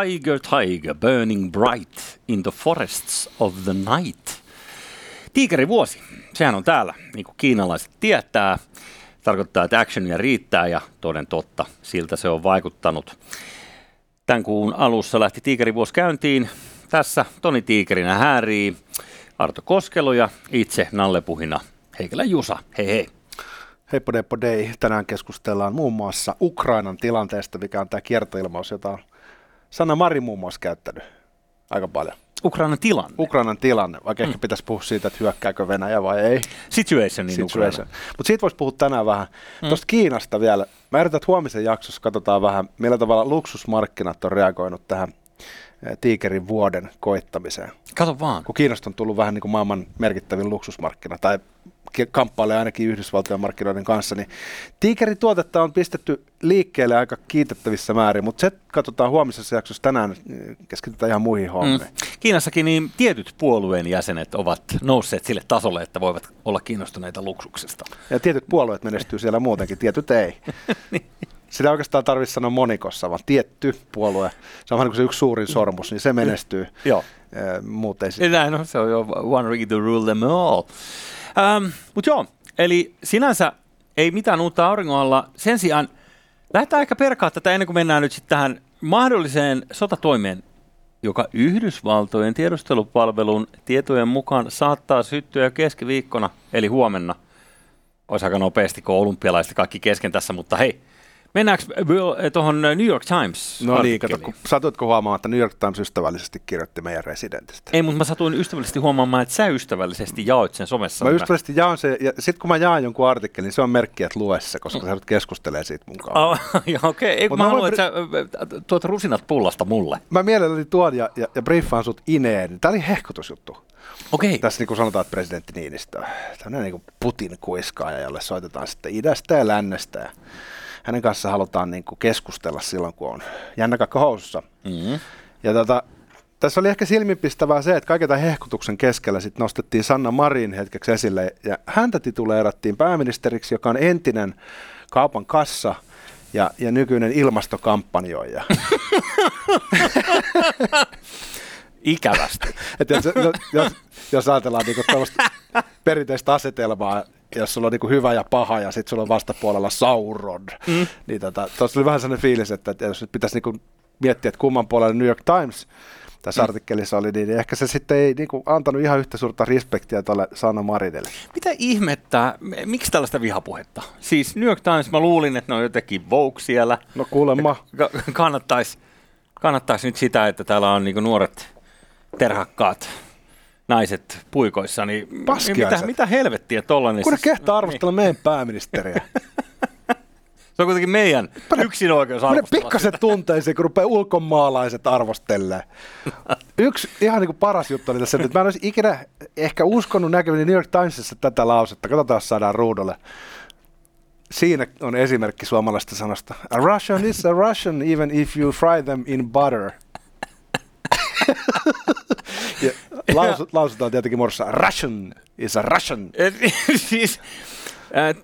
Tiger, tiger, burning bright in the forests of the night. Tiikerivuosi, sehän on täällä, niin kuin kiinalaiset tietää. Tarkoittaa, että actionia riittää ja toden totta, siltä se on vaikuttanut. Tämän kuun alussa lähti Tiikerivuosi käyntiin. Tässä Toni Tiikerinä häärii Arto Koskelo ja itse Nallepuhina Heikelä Jusa. Hei hei. Heippo Deppo Dei. Tänään keskustellaan muun muassa Ukrainan tilanteesta, mikä on tämä kiertoilmaus, jota on Sanna Mari muun muassa käyttänyt aika paljon. Ukrainan tilanne. Ukrainan tilanne, vaikka mm. ehkä pitäisi puhua siitä, että hyökkääkö Venäjä vai ei. Situation niin Situation. Mutta siitä voisi puhua tänään vähän. Mm. Tuosta Kiinasta vielä. Mä yritän, että huomisen jaksossa katsotaan vähän, millä tavalla luksusmarkkinat on reagoinut tähän eh, tiikerin vuoden koittamiseen. Kato vaan. Kun Kiinasta on tullut vähän niin kuin maailman merkittävin luksusmarkkina, tai kamppailee ainakin Yhdysvaltojen markkinoiden kanssa, niin Tiikeri-tuotetta on pistetty liikkeelle aika kiitettävissä määrin, mutta se katsotaan huomisessa jaksossa tänään, keskitytään ihan muihin hommiin. Mm. Kiinassakin niin tietyt puolueen jäsenet ovat nousseet sille tasolle, että voivat olla kiinnostuneita luksuksesta. Ja tietyt puolueet menestyy siellä muutenkin, tietyt ei. niin. Sitä oikeastaan tarvitsisi sanoa monikossa, vaan tietty puolue, se on vähän niin kuin se yksi suurin sormus, niin se menestyy. Joo. Muut ei Näin, no, se on jo one ring to rule them all. Ähm, Mutta joo, eli sinänsä ei mitään uutta auringon alla. Sen sijaan lähdetään ehkä perkaa tätä ennen kuin mennään nyt sitten tähän mahdolliseen sotatoimeen, joka Yhdysvaltojen tiedustelupalvelun tietojen mukaan saattaa syttyä keskiviikkona, eli huomenna. Olisi aika nopeasti, kun olympialaiset kaikki kesken tässä, mutta hei, Mennäänkö eh, tuohon New York Times? No niin, kato, kun, satuitko huomaamaan, että New York Times ystävällisesti kirjoitti meidän residentistä? Ei, mutta mä satuin ystävällisesti huomaamaan, että sä ystävällisesti jaoit sen somessa. Mä ystävällisesti jaan sen, ja sitten kun mä jaan jonkun artikkelin, niin se on merkki, että lue se, koska sä nyt keskustelee siitä mun kanssa. Oh, okei, okay. mä, mä haluan, että sä tuot rusinat pullasta mulle. Mä mielelläni tuon ja, ja, ja briefaan sut ineen. Tämä oli hehkutusjuttu. Okei. Tässä niin kuin sanotaan, että presidentti Niinistö, tämmöinen niin kuin Putin kuiskaaja, jolle soitetaan sitten idästä ja lännestä. Ja hänen kanssa halutaan niin kuin keskustella silloin, kun on jännä housussa. Mm-hmm. Ja tota, tässä oli ehkä silmipistävää se, että kaiken tämän hehkutuksen keskellä sit nostettiin Sanna Marin hetkeksi esille, ja häntä tituleerattiin pääministeriksi, joka on entinen kaupan kassa ja, ja nykyinen ilmastokampanjoija. Ikävästi. Et jos, jos, jos ajatellaan niin perinteistä asetelmaa, jos sulla on niin hyvä ja paha ja sitten sulla on vastapuolella Sauron, mm. niin tota, tuossa oli vähän sellainen fiilis, että, jos nyt pitäisi niin miettiä, että kumman puolella New York Times tässä mm. artikkelissa oli, niin ehkä se sitten ei niin kuin, antanut ihan yhtä suurta respektiä tuolle Sanna Marinelle. Mitä ihmettä, miksi tällaista vihapuhetta? Siis New York Times, mä luulin, että ne on jotenkin Vogue siellä. No kuulemma. Ka- kannattaisi, kannattaisi nyt sitä, että täällä on niin nuoret terhakkaat naiset puikoissa, niin mitä, mitä helvettiä tollainen? Kun ne siis, kehtaa arvostella niin. meidän pääministeriä. Se on kuitenkin meidän yksin oikeus arvostella pikkasen tunteisiin, kun rupeaa ulkomaalaiset arvostelee. Yksi ihan niin kuin paras juttu oli tässä että Mä en olisi ikinä ehkä uskonut näkeväni New York Timesissa tätä lausetta. Katsotaan, jos saadaan ruudulle. Siinä on esimerkki suomalaisesta sanasta. A Russian is a Russian even if you fry them in butter. ja lausut, lausutaan tietenkin muodossa Russian is a Russian. siis, äh,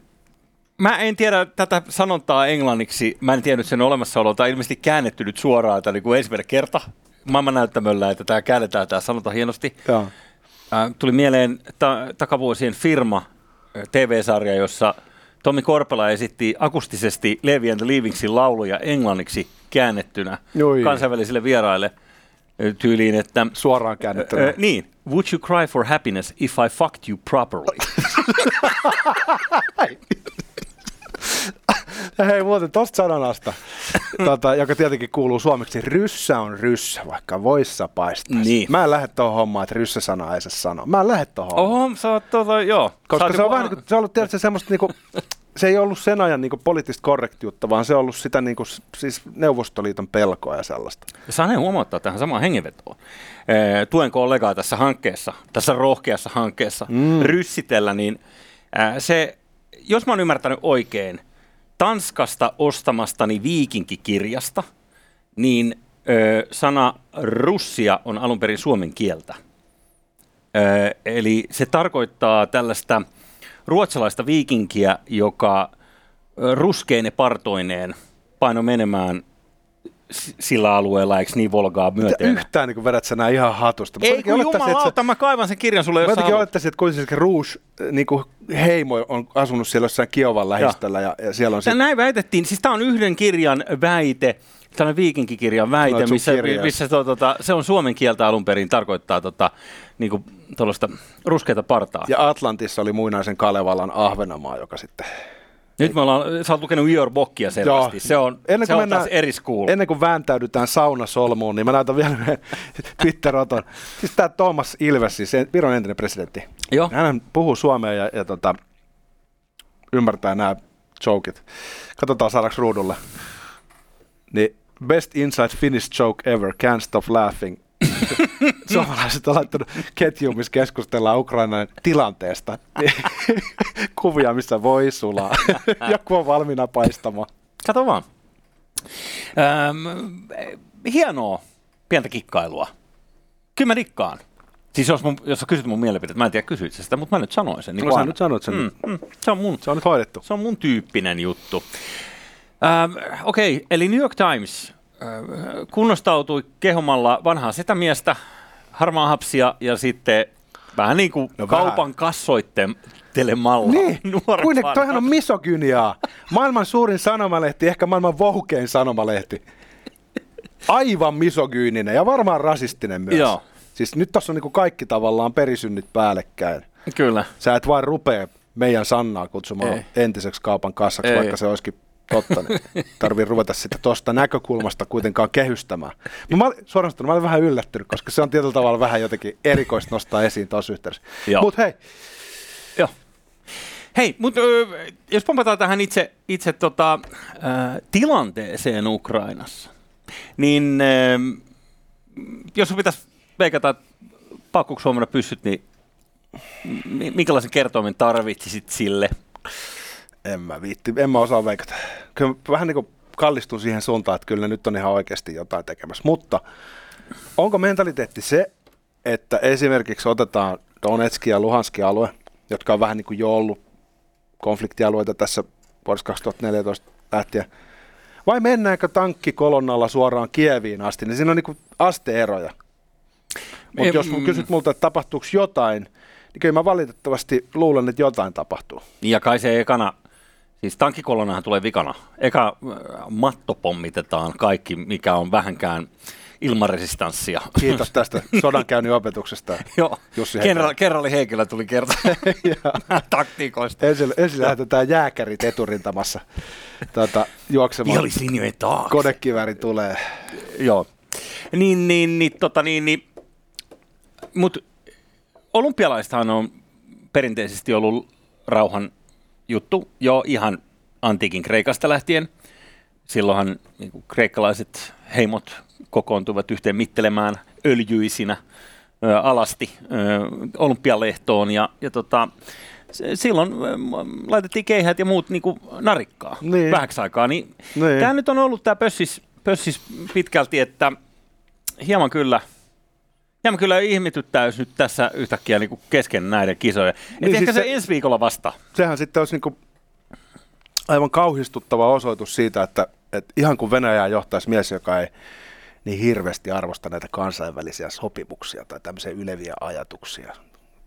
mä en tiedä tätä sanontaa englanniksi, mä en tiennyt sen olemassaoloa, tai ilmeisesti käännetty nyt suoraan, että niin kuin ensimmäinen kerta näyttämöllä, että tämä käännetään tämä sanonta hienosti. Joo. Äh, tuli mieleen ta- takavuosien firma TV-sarja, jossa Tommi Korpela esitti akustisesti Levi and the Leavingsin lauluja englanniksi käännettynä Joi. kansainvälisille vieraille – tyyliin, että... Suoraan käännettynä. Äh, niin. Would you cry for happiness if I fucked you properly? Hei muuten tosta sanonasta, tota, joka tietenkin kuuluu suomeksi, ryssä on ryssä, vaikka voissa paistaa. Niin. Mä en lähde tuohon hommaan, että ryssä sana ei se sano. Mä en lähde tuohon Oho, sä oot tota, joo. Koska se on, vähän, niin se on ollut tietysti semmoista niinku, se ei ollut sen ajan niin poliittista korrektiutta, vaan se on ollut sitä niin kuin, siis Neuvostoliiton pelkoa ja sellaista. Ja saan huomauttaa tähän samaan hengenvetoon. Ee, tuen kollegaa tässä hankkeessa, tässä rohkeassa hankkeessa mm. ryssitellä, niin ää, se, jos mä oon ymmärtänyt oikein, Tanskasta ostamastani viikinkikirjasta, niin ö, sana russia on alun perin suomen kieltä. Ö, eli se tarkoittaa tällaista – ruotsalaista viikinkiä, joka ruskeine partoineen paino menemään sillä alueella, eikö niin Volgaa myöten? yhtään niin vedät sä nää ihan hatusta. Mä Ei kun olettaisin, että jumalauta, mä kaivan sen kirjan sulle, Mä jos sä jotenkin olettaisin, että kuitenkin se Rouge niin kuin heimo on asunut siellä jossain Kiovan lähistöllä ja, ja siellä on Tää sitten Näin väitettiin, siis tämä on yhden kirjan väite, tällainen viikinkikirjan väite, sun missä, missä to, tota, se on suomen kieltä alun perin, tarkoittaa tota, niinku, tuollaista ruskeata partaa. ja Atlantissa oli muinaisen Kalevalan Ahvenamaa, joka sitten... Nyt me ollaan, sä oot lukenut Ior Bokkia selvästi, Joo. se on, Ennen se kuin on mennään- taas eri school. Ennen kuin vääntäydytään saunasolmuun, niin mä näytän vielä Twitter-oton. Siis tämä Thomas Ilves, siis Viron entinen presidentti. Joo. Hän puhuu suomea ja, ja tota, ymmärtää nämä jokit. Katsotaan saadaanko ruudulle. Niin best inside Finnish joke ever, can't stop laughing. Suomalaiset on laittanut ketjuun, missä keskustellaan Ukrainan tilanteesta. Kuvia, missä voi sulaa. Joku on valmiina paistamaan. Kato vaan. Öm, hienoa pientä kikkailua. Kyllä mä dikkaan. Siis jos, mun, jos sä kysyt mun mielipidettä, mä en tiedä kysyit sä sitä, mutta mä nyt sanoin sen. Niin No sä nyt sanoit sen. Mm, mm, se, on mun, Se on nyt hoidettu. se on mun tyyppinen juttu. Ähm, Okei, okay, eli New York Times kunnostautui kehomalla vanhaa setämiestä, harmaa hapsia ja sitten vähän niin kuin No no vähän. kaupan kassoittelemalla. Niin, nuoret vanhat. toihan on misogyniaa. Maailman suurin sanomalehti, ehkä maailman vohukein sanomalehti. Aivan misogyyninen ja varmaan rasistinen myös. Joo. Siis nyt tässä on niinku kaikki tavallaan perisynnit päällekkäin. Kyllä. Sä et vaan rupea meidän Sannaa kutsumaan Ei. entiseksi kaupan kassaksi, Ei. vaikka se olisikin totta. Niin tarvii ruveta sitä tuosta näkökulmasta kuitenkaan kehystämään. Mä, mä, olin- suoraan mä olin vähän yllättynyt, koska se on tietyllä tavalla vähän jotenkin erikoista nostaa esiin tuossa yhteydessä. Mutta hei, Joo. Hei, mutta jos pompataan tähän itse, itse tota, ö, tilanteeseen Ukrainassa, niin ö, jos pitäisi veikata, että paukkuuko huomenna pyssyt, niin mi- minkälaisen kertoimen tarvitsisit sille? En mä viitti, en mä osaa veikata. Kyllä mä vähän niin kuin kallistun siihen suuntaan, että kyllä ne nyt on ihan oikeasti jotain tekemässä. Mutta onko mentaliteetti se, että esimerkiksi otetaan Donetski ja Luhanski alue, jotka on vähän niin kuin jo ollut konfliktialueita tässä vuodesta 2014 lähtien, vai mennäänkö tankkikolonnalla suoraan Kieviin asti, niin siinä on niin kuin asteeroja. Mutta jos mun kysyt multa, että tapahtuuko jotain, niin kyllä mä valitettavasti luulen, että jotain tapahtuu. Ja kai se ekana, siis tankkikolonahan tulee vikana. Eka ö, matto pommitetaan kaikki, mikä on vähänkään ilmaresistanssia. Kiitos tästä sodankäynnin opetuksesta. Joo, Jussi Kenra- kenraali Heikkilä tuli kertoa taktiikoista. ensin, ensin lähetetään jääkärit eturintamassa tuota, juoksemaan. Vihollislinjojen taakse. Kodekiväri tulee. Joo. Niin, niin, niin, tota, niin, niin. Mut olympialaistahan on perinteisesti ollut rauhan juttu jo ihan antiikin Kreikasta lähtien. Silloinhan niin kuin kreikkalaiset heimot kokoontuivat yhteen mittelemään öljyisinä ö, alasti ö, olympialehtoon ja, ja tota, silloin laitettiin keihät ja muut niin kuin narikkaa Niin. vähäksi aikaa. Niin Niin. Tämä nyt on ollut tämä pössis, pössis pitkälti, että hieman kyllä, hieman kyllä ihmetyttää, jos nyt tässä yhtäkkiä niin kuin kesken näiden kisojen. Et Niin, ehkä siis se, se- ensi viikolla vasta. Sehän sitten olisi niinku aivan kauhistuttava osoitus siitä, että, että ihan kuin Venäjää johtaisi mies, joka ei niin hirveästi arvosta näitä kansainvälisiä sopimuksia tai tämmöisiä yleviä ajatuksia.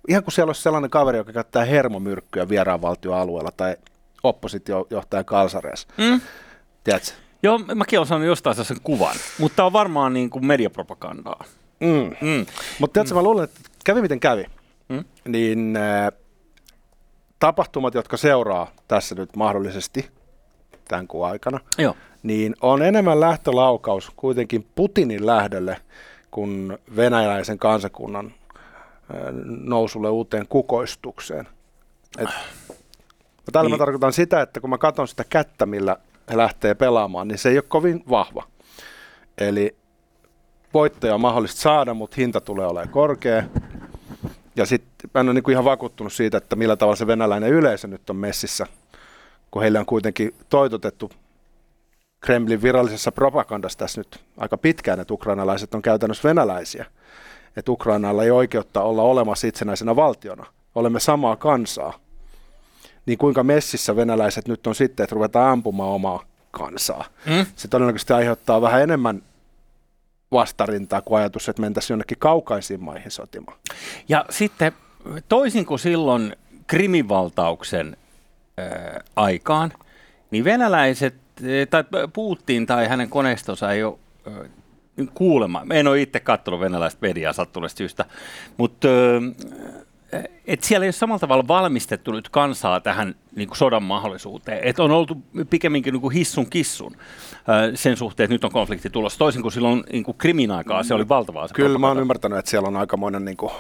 Ihan kuin siellä olisi sellainen kaveri, joka käyttää hermomyrkkyä vieraanvaltioalueella tai oppositiojohtajan kalsareessa. Mm? Tiedätkö? Joo, mäkin olen saanut jostain sen kuvan, mutta tämä on varmaan niin kuin mediapropagandaa. Mm. Mm. Mutta tiedätkö, mä luulen, että kävi miten kävi, Mm. niin äh, tapahtumat, jotka seuraa tässä nyt mahdollisesti tämän kuun aikana, Joo. niin on enemmän lähtölaukaus kuitenkin Putinin lähdölle kuin venäläisen kansakunnan äh, nousulle uuteen kukoistukseen. Et, ja tällä niin. Niin. mä tarkoitan sitä, että kun mä katson sitä kättä, millä he lähtee pelaamaan, niin se ei ole kovin vahva. Eli voittoja on mahdollista saada, mutta hinta tulee olemaan korkea. Ja sitten mä en ole niinku ihan vakuuttunut siitä, että millä tavalla se venäläinen yleisö nyt on messissä, kun heille on kuitenkin toitotettu Kremlin virallisessa propagandassa tässä nyt aika pitkään, että ukrainalaiset on käytännössä venäläisiä. Että Ukrainalla ei oikeutta olla olemassa itsenäisenä valtiona. Olemme samaa kansaa. Niin kuinka messissä venäläiset nyt on sitten, että ruvetaan ampumaan omaa kansaa. Mm. Se todennäköisesti aiheuttaa vähän enemmän vastarintaa kuin ajatus, että mentäisiin jonnekin kaukaisiin maihin sotimaan. Ja sitten toisin kuin silloin krimivaltauksen äh, aikaan, niin venäläiset, tai Putin tai hänen koneistonsa ei ole äh, kuulema. En ole itse katsonut venäläistä mediaa sattuneesta syystä, mutta et siellä ei ole samalla tavalla valmistettu nyt kansaa tähän niin kuin sodan mahdollisuuteen. Et on oltu pikemminkin niin kuin hissun kissun sen suhteen, että nyt on konflikti tulossa. Toisin kuin silloin niin kuin krimin aikaa, se oli valtavaa. Se Kyllä mä oon ymmärtänyt, että siellä on aikamoinen niin kuin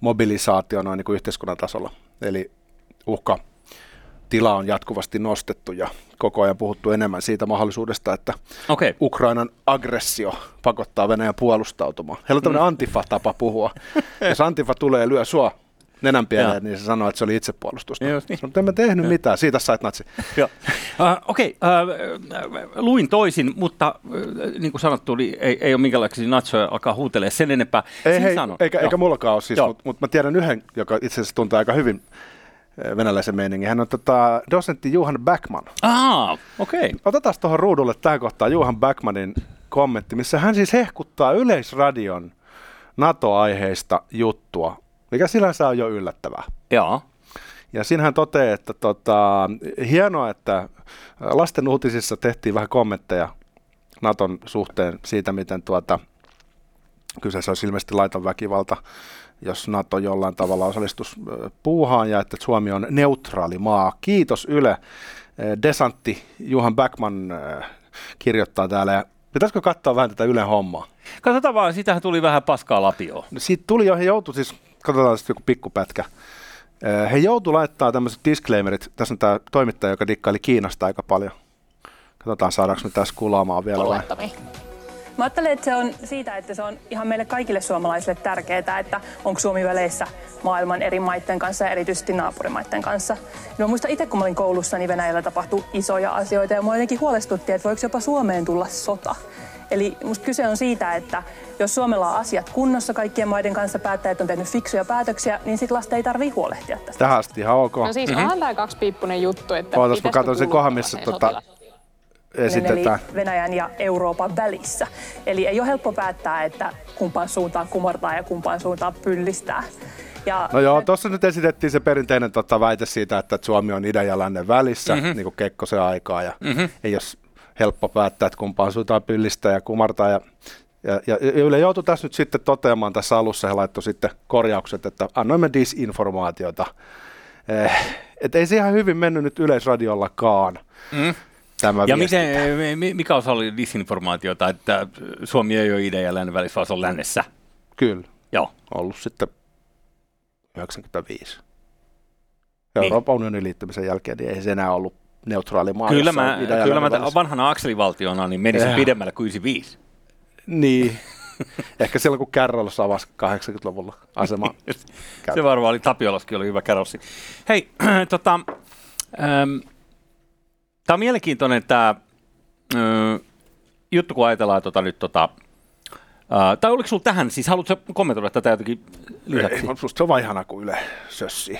mobilisaatio noin niin kuin yhteiskunnan tasolla. Eli uhka tila on jatkuvasti nostettu ja koko ajan puhuttu enemmän siitä mahdollisuudesta, että okay. Ukrainan aggressio pakottaa Venäjän puolustautumaan. Heillä on tämmöinen mm. antifa-tapa puhua. Jos antifa tulee ja lyö sua nenän pieleen, niin se sanoo, että se oli itsepuolustusta. Niin. Sanoin, en mä tehnyt ja. mitään, siitä sait natsi. uh, Okei, okay, uh, luin toisin, mutta uh, niin kuin sanottu, niin ei, ei ole minkälaisia natsoja alkaa huutelee sen enempää. Ei, hei, eikä, eikä mullakaan ole siis, mutta mut mä tiedän yhden, joka itse asiassa tuntuu aika hyvin venäläisen meiningin. Hän on tota, dosentti Juhan Backman. Ah, okei. Okay. Otetaan tuohon ruudulle tähän kohtaan Juhan Backmanin kommentti, missä hän siis hehkuttaa Yleisradion NATO-aiheista juttua, mikä sinänsä on jo yllättävää. Joo. Ja siinä hän toteaa, että tota, hienoa, että lasten uutisissa tehtiin vähän kommentteja Naton suhteen siitä, miten tuota, kyseessä olisi ilmeisesti laiton väkivalta jos NATO jollain tavalla osallistus puuhaan ja että Suomi on neutraali maa. Kiitos Yle. Desantti Juhan Backman kirjoittaa täällä. Ja pitäisikö katsoa vähän tätä Ylen hommaa? Katsotaan vaan, siitähän tuli vähän paskaa lapioa. No, siitä tuli jo, he joutui siis, katsotaan sitten joku pikkupätkä. He joutu laittaa tämmöiset disclaimerit. Tässä on tämä toimittaja, joka dikkaili Kiinasta aika paljon. Katsotaan, saadaanko me tässä kulaamaan vielä vai? Mä ajattelen, että se on siitä, että se on ihan meille kaikille suomalaisille tärkeää, että onko Suomi väleissä maailman eri maiden kanssa ja erityisesti naapurimaiden kanssa. No, muista itse, kun mä olin koulussa, niin Venäjällä tapahtui isoja asioita ja mua jotenkin huolestutti, että voiko jopa Suomeen tulla sota. Eli musta kyse on siitä, että jos Suomella on asiat kunnossa kaikkien maiden kanssa, päättäjät on tehnyt fiksuja päätöksiä, niin sitten lasta ei tarvitse huolehtia tästä. Tähän asti ihan ok. No siis mm-hmm. onhan tämä kaksipiippunen juttu, että Ootas, mä katson sen kohan, missä tota, esitetään. Eli Venäjän ja Euroopan välissä. Eli ei ole helppo päättää, että kumpaan suuntaan kumartaa ja kumpaan suuntaan pyllistää. Ja no joo, tuossa nyt esitettiin se perinteinen tota, väite siitä, että Suomi on idän ja lännen välissä, mm-hmm. niin kuin Kekkosen aikaa, ja mm-hmm. ei ole helppo päättää, että kumpaan suuntaan pyllistää ja kumartaa. Ja, ja, ja Yle joutui tässä nyt sitten toteamaan tässä alussa, he laittoi sitten korjaukset, että annoimme disinformaatiota. Eh, että ei se ihan hyvin mennyt nyt Yleisradiollakaan. Mm tämä Ja miten, mikä osa oli disinformaatiota, että Suomi ei ole idän ja lännen välissä, vaan se on lännessä? Kyllä. Joo. Ollut sitten 95. Niin. Euroopan unionin liittymisen jälkeen niin ei se enää ollut neutraali maa. Kyllä mä, kyllä mä vanhana akselivaltiona niin menisin eh. pidemmälle kuin 95. Niin. Ehkä silloin, kun Kärrollos avasi 80-luvulla asema. se varmaan oli, Tapiolaskin oli hyvä kärrossi. Hei, tota, ähm, Tämä on mielenkiintoinen tämä äh, juttu, kun ajatellaan tota, nyt tota, Uh, tai oliko sinulla tähän, siis haluatko kommentoida tätä jotenkin lisäksi? Ei, se on vain ihana, kun Yle sössi.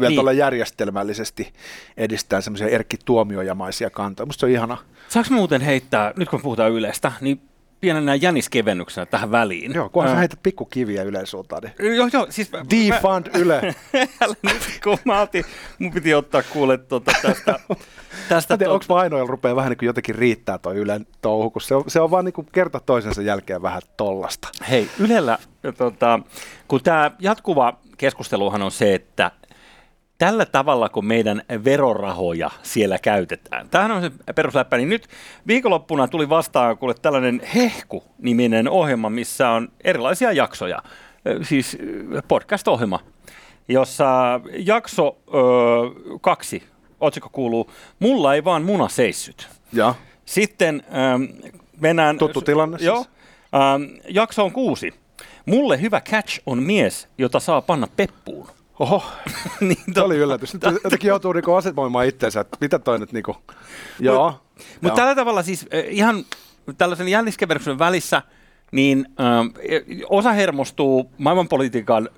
Vielä niin. järjestelmällisesti edistää semmoisia Erkki Tuomiojamaisia kantoja. Musta se on ihana. Saanko muuten heittää, nyt kun puhutaan Ylestä, niin pienenä jäniskevennyksenä tähän väliin. Joo, kunhan sä heität pikkukiviä Ylen suuntaan. Niin... Joo, joo, siis... Defund mä... Yle. nyt kun mä otin, mun piti ottaa kuule tuota tästä... tästä mä tiedän, tuota... onko ainoa rupeaa vähän niin kuin jotenkin riittää toi Ylen touhu, kun se on, se on vaan niin kuin kerta toisensa jälkeen vähän tollasta. Hei, Ylellä, tota, kun tämä jatkuva keskusteluhan on se, että tällä tavalla, kun meidän verorahoja siellä käytetään. Tämähän on se perusläppä. Niin nyt viikonloppuna tuli vastaan kuule tällainen Hehku-niminen ohjelma, missä on erilaisia jaksoja. Siis podcast-ohjelma, jossa jakso ö, kaksi, otsikko kuuluu, mulla ei vaan muna seissyt. Ja. Sitten ö, mennään... Tuttu tilanne siis. Joo. Ö, jakso on kuusi. Mulle hyvä catch on mies, jota saa panna peppuun. Oho, niin, se oli yllätys. Nyt jotenkin joutuu niinku asemoimaan itseensä, että mitä toi nyt niinku, joo. Mutta mut tällä tavalla siis eh, ihan tällaisen jänniskeverksen välissä, niin äh, osa hermostuu maailmanpolitiikan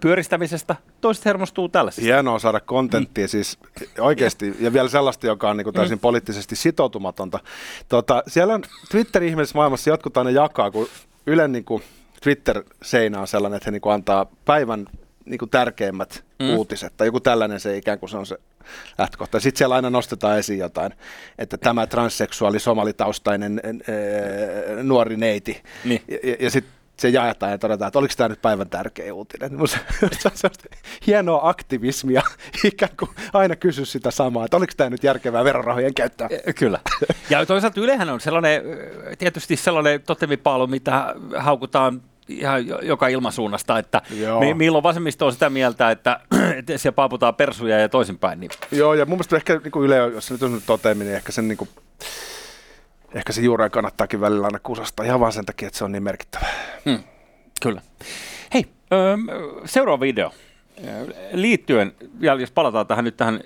pyöristämisestä, toiset hermostuu tällaisesta. Hienoa saada kontenttia mm. siis oikeasti, ja vielä sellaista, joka on niin kuin täysin mm. poliittisesti sitoutumatonta. Tota, siellä on Twitter-ihmeellisessä maailmassa jotkut aina jakaa, kun Ylen niin kuin Twitter-seinä on sellainen, että he niin kuin antaa päivän niin kuin tärkeimmät mm. uutiset, tai joku tällainen se ikään kuin se on se lähtökohta. Sitten siellä aina nostetaan esiin jotain, että tämä transseksuaali somalitaustainen ee, nuori neiti, niin. ja, ja sitten se jaetaan ja todetaan, että oliko tämä nyt päivän tärkeä uutinen. se, on hienoa aktivismia, ikään kuin aina kysy sitä samaa, että oliko tämä nyt järkevää verorahojen käyttöä. Kyllä. Ja toisaalta Ylehän on sellainen, tietysti sellainen totemipaalu, mitä haukutaan ihan joka ilmasuunnasta, että mi- milloin vasemmisto on sitä mieltä, että, että siellä paaputaan persuja ja toisinpäin. Niin. Joo, ja mun mielestä ehkä niin kuin Yle, jos se nyt on toteaminen, niin ehkä sen niin kuin, ehkä se juureen kannattaakin välillä aina kusasta ihan vaan sen takia, että se on niin merkittävä. Hmm, kyllä. Hei, seuraava video. Liittyen, ja jos palataan tähän nyt tähän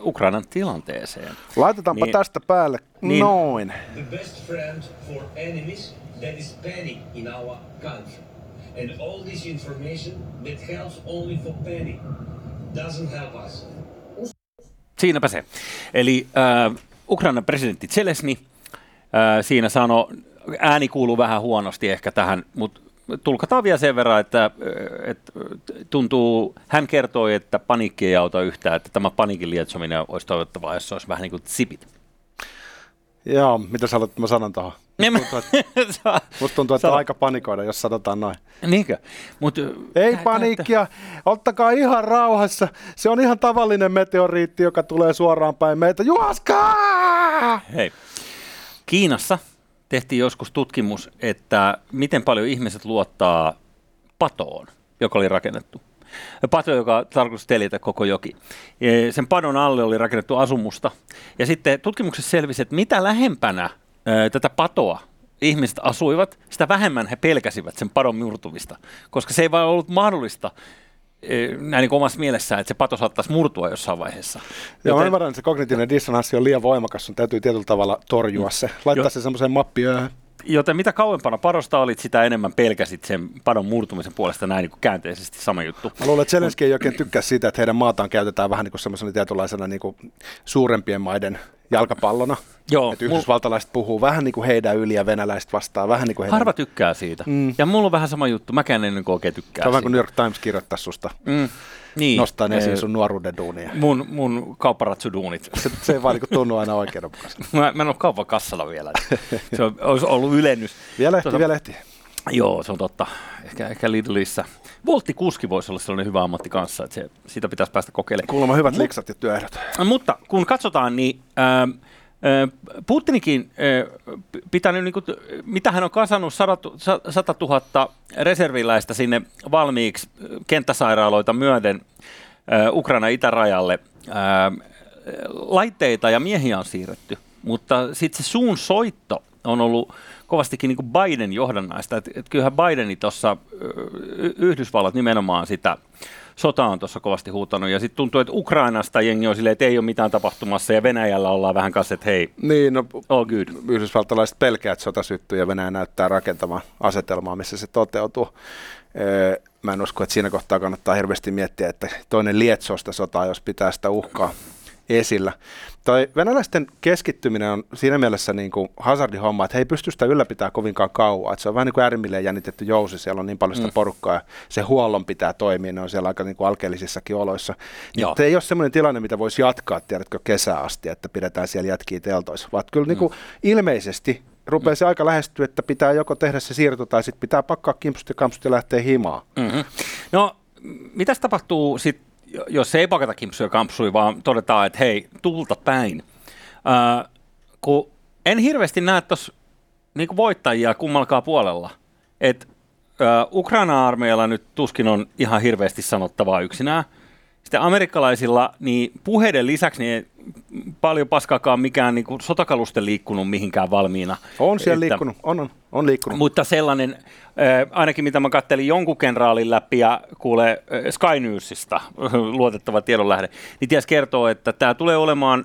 Ukrainan tilanteeseen. Laitetaanpa niin, tästä päälle niin, noin. The best friend for enemies that is panic in our country. And all this information that helps only for panic doesn't help us. Siinäpä se. Eli äh, Ukrainan presidentti Zelensky äh, siinä sanoi, ääni kuuluu vähän huonosti ehkä tähän, mutta tulkataan vielä sen verran, että, äh, että tuntuu, hän kertoi, että paniikki ei auta yhtään, että tämä paniikin lietsominen olisi toivottavaa, jos se olisi vähän niin kuin zipit. Joo, mitä sä haluat, mä sanon tuohon? Musta tuntuu, että, musta tuntuu, että on aika panikoida, jos sanotaan noin. Niinkö? Mut, Ei tää, paniikkia, tää. ottakaa ihan rauhassa. Se on ihan tavallinen meteoriitti, joka tulee suoraan päin meitä. Juoskaa! Hei. Kiinassa tehtiin joskus tutkimus, että miten paljon ihmiset luottaa patoon, joka oli rakennettu pato, joka tarkoitus teljetä koko joki. Sen padon alle oli rakennettu asumusta. Ja sitten tutkimuksessa selvisi, että mitä lähempänä tätä patoa ihmiset asuivat, sitä vähemmän he pelkäsivät sen padon murtumista, koska se ei vaan ollut mahdollista näin niin omassa mielessään, että se pato saattaisi murtua jossain vaiheessa. Joo, Joten... ymmärrän, että se kognitiivinen dissonanssi on liian voimakas, sun täytyy tietyllä tavalla torjua se. Laittaa jo. se semmoiseen mappiöön Joten mitä kauempana padosta olit, sitä enemmän pelkäsit sen padon murtumisen puolesta näin niin kuin käänteisesti sama juttu. Mä luulen, että Zelenski ei oikein tykkää siitä, että heidän maataan käytetään vähän niin kuin semmoisena tietynlaisena niin kuin suurempien maiden jalkapallona. Joo, että yhdysvaltalaiset mul... puhuu vähän niin kuin heidän yli ja venäläiset vastaa vähän niin kuin heidän... Harva tykkää siitä. Mm. Ja mulla on vähän sama juttu. Mäkään en niin oikein tykkää Se on vähän kuin New York Times kirjoittaa susta. Mm. Niin. Nostaa ne esiin sun nuoruuden duunia. Mun, mun kaupparatsuduunit. Se, se ei vaan niin tunnu aina oikeudenmukaisesti. mä, mä en ole kaupan kassalla vielä. Se on, olisi ollut ylennys. Vielä ehti, tuota, vielä ehti. Joo, se on totta. Ehkä, ehkä Lidlissä. Voltti kuski voisi olla sellainen hyvä ammatti kanssa, että se, sitä pitäisi päästä kokeilemaan. Kuulemma hyvät Mut, liksat ja työehdot. Mutta kun katsotaan, niin äh, Putinikin pitänyt, niin kuin, mitä hän on kasannut 100 000 reserviläistä sinne valmiiksi kenttäsairaaloita myöden Ukraina itärajalle. Laitteita ja miehiä on siirretty, mutta sitten se suun soitto on ollut kovastikin niin kuin Biden johdannaista. Että et kyllähän Bideni tuossa, Yhdysvallat nimenomaan sitä sota on tuossa kovasti huutanut. Ja sitten tuntuu, että Ukrainasta jengi on silleen, että ei ole mitään tapahtumassa ja Venäjällä ollaan vähän kanssa, että hei, niin, no, all good. Yhdysvaltalaiset pelkää, että sota syttyy ja Venäjä näyttää rakentamaan asetelmaa, missä se toteutuu. Mä en usko, että siinä kohtaa kannattaa hirveästi miettiä, että toinen lietsoo sitä sotaa, jos pitää sitä uhkaa esillä. Toi venäläisten keskittyminen on siinä mielessä niin kuin hazardihomma, että he ei pysty sitä ylläpitää kovinkaan kauan. Että se on vähän niin kuin äärimmilleen jännitetty jousi, siellä on niin paljon sitä mm. porukkaa ja se huollon pitää toimia, ne on siellä aika niin kuin alkeellisissakin oloissa. Joo. Ei ole semmoinen tilanne, mitä voisi jatkaa, tiedätkö, kesää asti, että pidetään siellä jätkiä teltoissa, vaan kyllä niin kuin mm. ilmeisesti rupeaa se aika lähestyä, että pitää joko tehdä se siirto tai sitten pitää pakkaa kimpsut ja kampsut ja lähteä himaan. Mm-hmm. No, mitäs tapahtuu sitten jos ei pakata kimpsuja kampsui, vaan todetaan, että hei, tulta päin. Ää, kun en hirveästi näe tuossa niin voittajia kummalkaa puolella. Et, Ukraina-armeijalla nyt tuskin on ihan hirveästi sanottavaa yksinään. Sitten amerikkalaisilla, niin puheiden lisäksi niin ei paljon paskaakaan mikään niin sotakalusten liikkunut mihinkään valmiina. On siellä että, liikkunut, on, on, on liikkunut. Mutta sellainen, äh, ainakin mitä mä kattelin jonkun kenraalin läpi ja kuule äh, Sky Newsista, luotettava tiedonlähde, niin ties kertoo, että tämä tulee olemaan,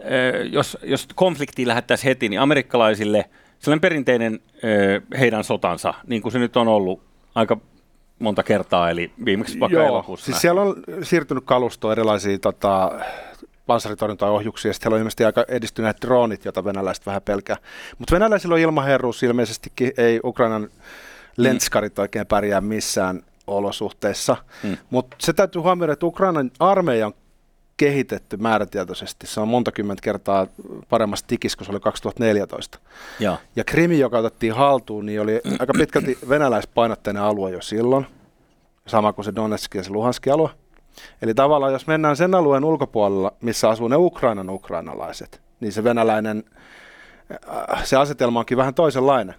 äh, jos, jos konflikti lähettäisiin heti, niin amerikkalaisille sellainen perinteinen äh, heidän sotansa, niin kuin se nyt on ollut aika monta kertaa, eli viimeksi vaikka elokuussa siis siellä on siirtynyt kalustoon erilaisia tota, panssaritorjuntaohjuksia, ja sitten siellä on ilmeisesti aika edistyneet droonit, joita venäläiset vähän pelkää. Mutta venäläisillä on ilmaherruus, ilmeisestikin ei Ukrainan lenskarit oikein pärjää missään olosuhteissa. Mm. Mutta se täytyy huomioida, että Ukrainan armeija on kehitetty määrätietoisesti. Se on monta kymmentä kertaa paremmassa tikissä kuin se oli 2014. Joo. Ja Krimi, joka otettiin haltuun, niin oli aika pitkälti venäläispainotteinen alue jo silloin, sama kuin se Donetsk ja se Luhanski alue. Eli tavallaan, jos mennään sen alueen ulkopuolella, missä asuu ne Ukrainan ukrainalaiset, niin se venäläinen, äh, se asetelma onkin vähän toisenlainen.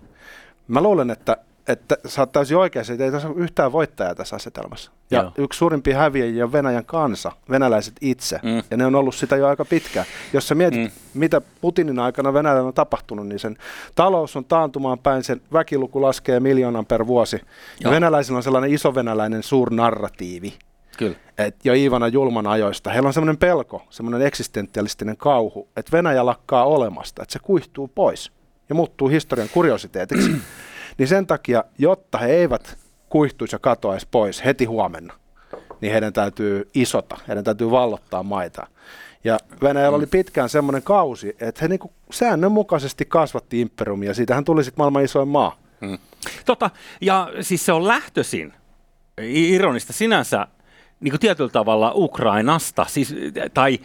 Mä luulen, että, että sä oot täysin oikeassa, että ei tässä ole yhtään voittajaa tässä asetelmassa. Ja Joo. yksi suurimpia häviäjiä on Venäjän kansa, venäläiset itse, Mm. ja ne on ollut sitä jo aika pitkään. Jos sä mietit, Mm. mitä Putinin aikana Venäjällä on tapahtunut, niin sen talous on taantumaan päin, sen väkiluku laskee miljoonan per vuosi. Ja Joo. venäläisillä on sellainen iso venäläinen suurnarratiivi, Kyllä. että jo Iivana Julman ajoista, heillä on semmoinen pelko, semmoinen eksistentialistinen kauhu, että Venäjä lakkaa olemasta, että se kuihtuu pois ja muuttuu historian kuriositeetiksi. Niin sen takia, jotta he eivät kuihtuisi ja katoaisi pois heti huomenna, niin heidän täytyy isota, heidän täytyy vallottaa maita. Ja Venäjällä oli pitkään semmoinen kausi, että he niinku säännönmukaisesti kasvatti imperiumia, ja siitähän tuli sitten maailman isoin maa. Tota, ja siis se on lähtöisin, ironista sinänsä, niin kuin tietyllä tavalla Ukrainasta, siis, tai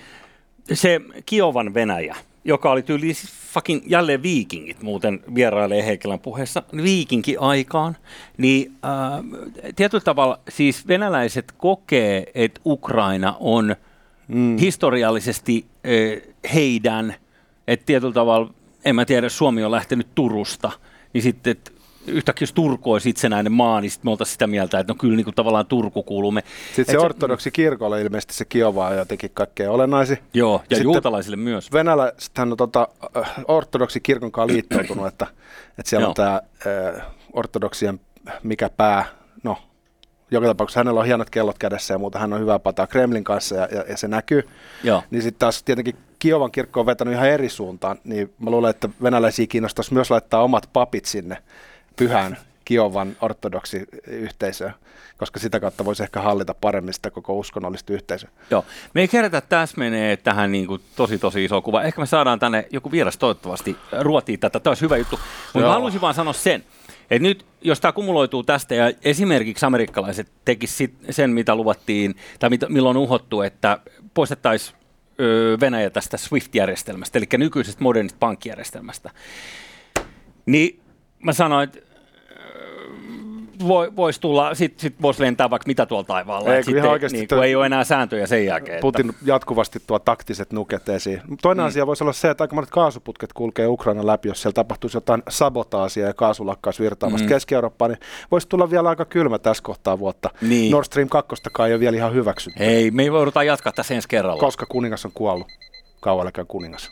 se Kiovan Venäjä, joka oli tyyli siis fucking jälleen viikingit muuten vierailee Heikelän puheessa viikinki-aikaan, niin äh, tietyllä tavalla siis venäläiset kokee, että Ukraina on mm. historiallisesti äh, heidän, että tietyllä tavalla, en mä tiedä, Suomi on lähtenyt Turusta, niin sitten, että yhtäkkiä jos Turku olisi itsenäinen maa, niin sitten me oltaisiin sitä mieltä, että no kyllä niin kuin tavallaan Turku kuuluu me. Sitten se Et ortodoksi kirkolle ilmeisesti se Kiova on jotenkin kaikkein olennaisin. Joo, ja Sitten- juutalaisille myös. venäläisethän on tota, äh, ortodoksi kirkon kanssa liittoutunut, että, että siellä Joo. on tämä äh, ortodoksien mikä pää, no joka tapauksessa hänellä on hienot kellot kädessä ja muuta, hän on hyvää pataa Kremlin kanssa ja, ja, ja se näkyy. Joo. Niin sitten taas tietenkin Kiovan kirkko on vetänyt ihan eri suuntaan, niin mä luulen, että venäläisiä kiinnostaisi myös laittaa omat papit sinne pyhään Kiovan ortodoksi yhteisöön, koska sitä kautta voisi ehkä hallita paremmin sitä koko uskonnollista yhteisöä. Joo. Me ei kerätä, että tässä menee tähän niin kuin tosi tosi iso kuva. Ehkä me saadaan tänne joku vieras toivottavasti ruotiin tätä. Tämä olisi hyvä juttu. Mutta haluaisin vaan sanoa sen, että nyt jos tämä kumuloituu tästä ja esimerkiksi amerikkalaiset tekisivät sen, mitä luvattiin, tai milloin uhottu, että poistettaisiin Venäjä tästä SWIFT-järjestelmästä, eli nykyisestä modernista pankkijärjestelmästä, niin mä sanoin, että voi, voisi tulla, sit, sit voisi lentää vaikka mitä tuolla taivaalla. Ei, ihan sitten, oikeasti niin, toi- ei ole enää sääntöjä sen jälkeen. Putin jatkuvasti tuo taktiset nuket esiin. Toinen mm. asia voisi olla se, että aika monet kaasuputket kulkee Ukrainan läpi, jos siellä tapahtuisi jotain sabotaasia ja kaasu lakkaisi virtaamasta mm. Keski-Eurooppaan, niin voisi tulla vielä aika kylmä tässä kohtaa vuotta. Niin. Nord Stream 2 ei ole vielä ihan hyväksytty, Ei, me joudutaan jatkaa tässä ensi kerralla. koska kuningas on kuollut. Kauan kuningas.